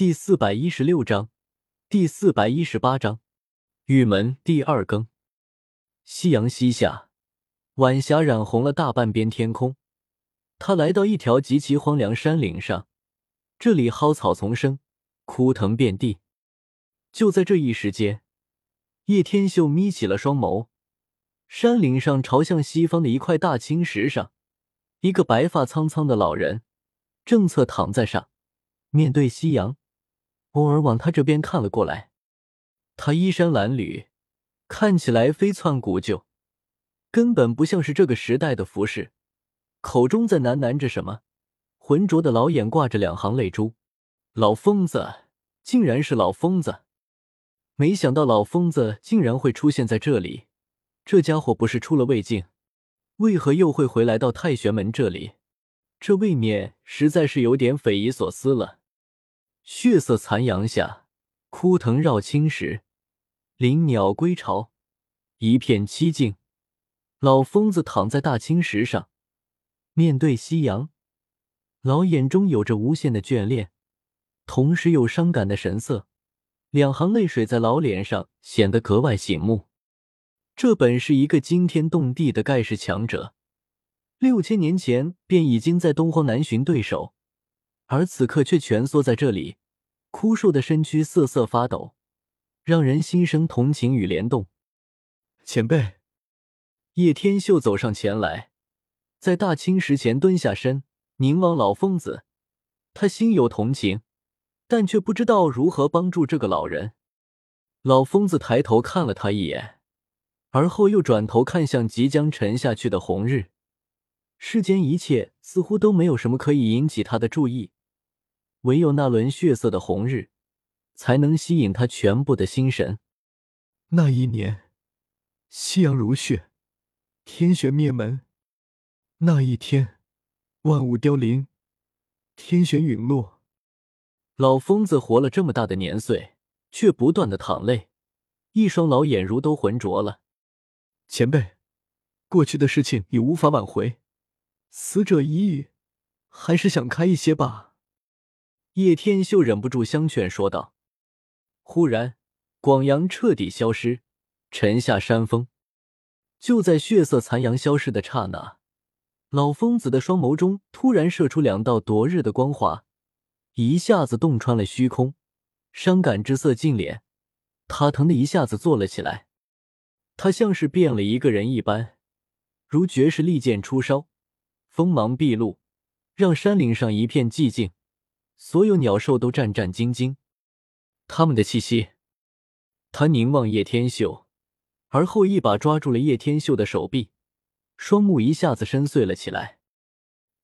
第四百一十六章，第四百一十八章，玉门第二更。夕阳西下，晚霞染红了大半边天空。他来到一条极其荒凉山岭上，这里蒿草丛生，枯藤遍地。就在这一时间，叶天秀眯起了双眸。山岭上朝向西方的一块大青石上，一个白发苍苍的老人正侧躺在上，面对夕阳。偶尔往他这边看了过来，他衣衫褴褛，看起来飞窜古旧，根本不像是这个时代的服饰。口中在喃喃着什么，浑浊的老眼挂着两行泪珠。老疯子，竟然是老疯子！没想到老疯子竟然会出现在这里。这家伙不是出了胃镜，为何又会回来到太玄门这里？这未免实在是有点匪夷所思了。血色残阳下，枯藤绕青石，林鸟归巢，一片凄静。老疯子躺在大青石上，面对夕阳，老眼中有着无限的眷恋，同时有伤感的神色，两行泪水在老脸上显得格外醒目。这本是一个惊天动地的盖世强者，六千年前便已经在东荒南寻对手。而此刻却蜷缩在这里，枯瘦的身躯瑟瑟发抖，让人心生同情与怜动。前辈，叶天秀走上前来，在大青石前蹲下身，凝望老疯子。他心有同情，但却不知道如何帮助这个老人。老疯子抬头看了他一眼，而后又转头看向即将沉下去的红日。世间一切似乎都没有什么可以引起他的注意。唯有那轮血色的红日，才能吸引他全部的心神。那一年，夕阳如血，天玄灭门。那一天，万物凋零，天玄陨落。老疯子活了这么大的年岁，却不断的淌泪，一双老眼如都浑浊了。前辈，过去的事情已无法挽回，死者已矣，还是想开一些吧。叶天秀忍不住相劝说道。忽然，广阳彻底消失，沉下山峰。就在血色残阳消失的刹那，老疯子的双眸中突然射出两道夺日的光华，一下子洞穿了虚空。伤感之色尽敛，他疼的一下子坐了起来。他像是变了一个人一般，如绝世利剑出鞘，锋芒毕露，让山岭上一片寂静。所有鸟兽都战战兢兢，他们的气息。他凝望叶天秀，而后一把抓住了叶天秀的手臂，双目一下子深邃了起来。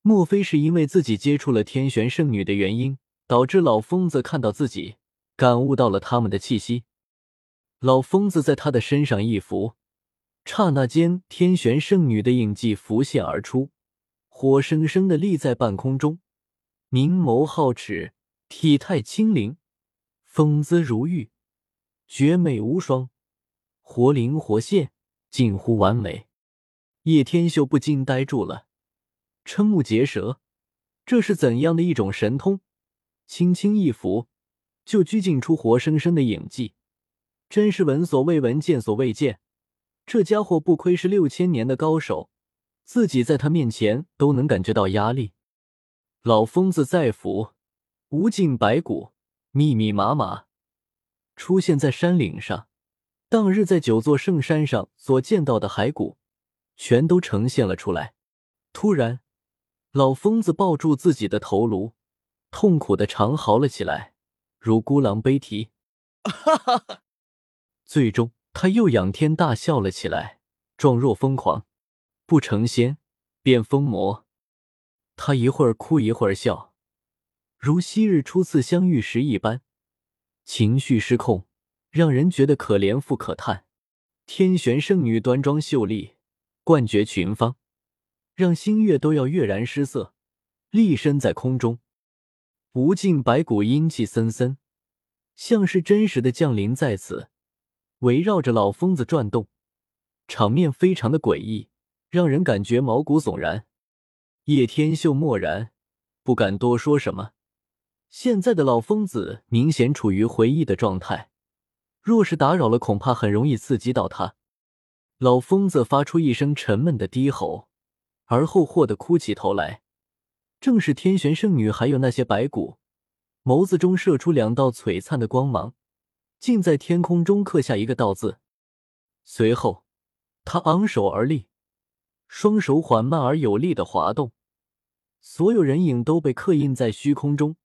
莫非是因为自己接触了天玄圣女的原因，导致老疯子看到自己，感悟到了他们的气息？老疯子在他的身上一拂，刹那间，天玄圣女的影迹浮现而出，活生生的立在半空中。明眸皓齿，体态轻灵，风姿如玉，绝美无双，活灵活现，近乎完美。叶天秀不禁呆住了，瞠目结舌，这是怎样的一种神通？轻轻一拂，就拘禁出活生生的影迹，真是闻所未闻，见所未见。这家伙不愧是六千年的高手，自己在他面前都能感觉到压力。老疯子再扶，无尽白骨密密麻麻出现在山岭上。当日在九座圣山上所见到的骸骨，全都呈现了出来。突然，老疯子抱住自己的头颅，痛苦的长嚎了起来，如孤狼悲啼。哈哈哈！最终，他又仰天大笑了起来，状若疯狂，不成仙便疯魔。他一会儿哭一会儿笑，如昔日初次相遇时一般，情绪失控，让人觉得可怜复可叹。天玄圣女端庄秀丽，冠绝群芳，让星月都要跃然失色。立身在空中，无尽白骨阴气森森，像是真实的降临在此，围绕着老疯子转动，场面非常的诡异，让人感觉毛骨悚然。叶天秀默然，不敢多说什么，现在的老疯子明显处于回忆的状态，若是打扰了，恐怕很容易刺激到他。老疯子发出一声沉闷的低吼，而后霍地哭起头来。正是天玄圣女，还有那些白骨，眸子中射出两道璀璨的光芒，竟在天空中刻下一个“道”字。随后，他昂首而立，双手缓慢而有力的滑动，所有人影都被刻印在虚空中。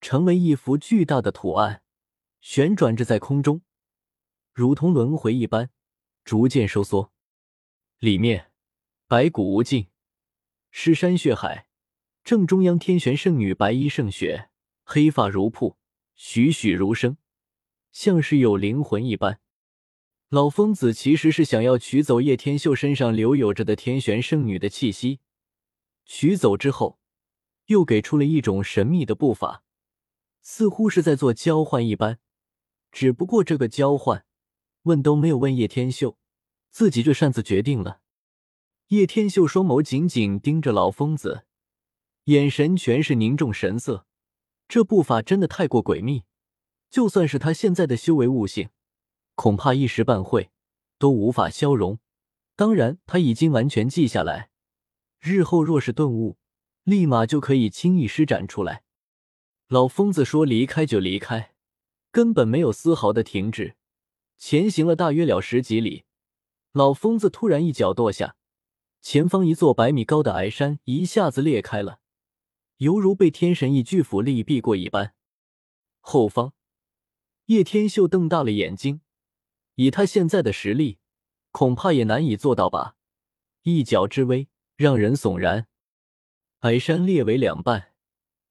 成为一幅巨大的图案，旋转着在空中，如同轮回一般，逐渐收缩。里面白骨无尽，尸山血海。正中央，天玄圣女白衣胜雪，黑发如瀑，栩栩如生，像是有灵魂一般。老疯子其实是想要取走叶天秀身上留有着的天玄圣女的气息，取走之后，又给出了一种神秘的步伐。似乎是在做交换一般，只不过这个交换，问都没有问叶天秀，自己就擅自决定了。叶天秀双眸紧紧盯着老疯子，眼神全是凝重神色。这步伐真的太过诡秘，就算是他现在的修为悟性，恐怕一时半会都无法消融。当然，他已经完全记下来，日后若是顿悟，立马就可以轻易施展出来。老疯子说：“离开就离开，根本没有丝毫的停止。前行了大约了十几里，老疯子突然一脚跺下，前方一座百米高的矮山一下子裂开了，犹如被天神一巨斧力避过一般。后方，叶天秀瞪大了眼睛，以他现在的实力，恐怕也难以做到吧？一脚之威，让人悚然。矮山裂为两半。”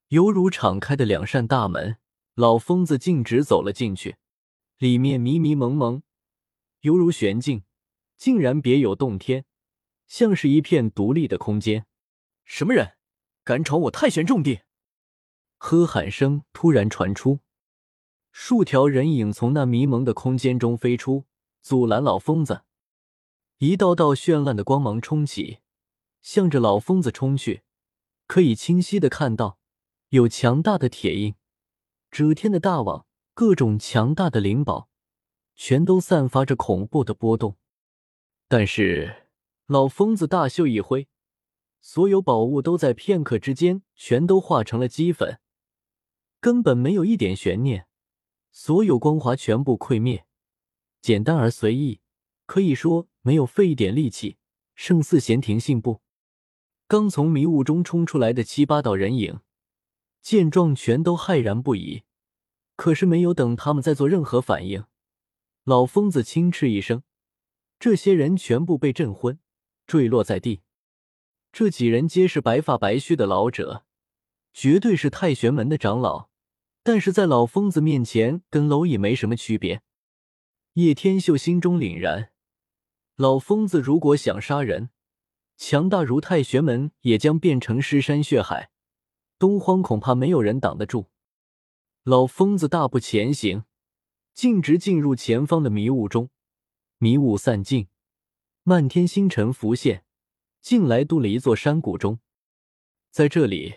犹如敞开的两扇大门，老疯子径直走了进去。里面迷迷蒙蒙，犹如玄境，竟然别有洞天，像是一片独立的空间。什么人敢闯我太玄重地？喝喊声突然传出，数条人影从那迷蒙的空间中飞出，阻拦老疯子。一道道绚烂的光芒冲起，向着老疯子冲去，可以清晰的看到。有强大的铁印，遮天的大网，各种强大的灵宝，全都散发着恐怖的波动。但是老疯子大袖一挥，所有宝物都在片刻之间全都化成了齑粉，根本没有一点悬念，所有光华全部溃灭，简单而随意，可以说没有费一点力气，胜似闲庭信步。刚从迷雾中冲出来的七八道人影。见状，全都骇然不已。可是没有等他们再做任何反应，老疯子轻斥一声，这些人全部被震昏，坠落在地。这几人皆是白发白须的老者，绝对是太玄门的长老，但是在老疯子面前，跟蝼蚁没什么区别。叶天秀心中凛然，老疯子如果想杀人，强大如太玄门，也将变成尸山血海。东荒恐怕没有人挡得住。老疯子大步前行，径直进入前方的迷雾中。迷雾散尽，漫天星辰浮现，竟来到了一座山谷中。在这里，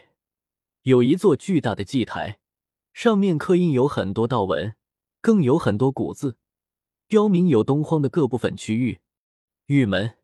有一座巨大的祭台，上面刻印有很多道纹，更有很多古字，标明有东荒的各部分区域。玉门，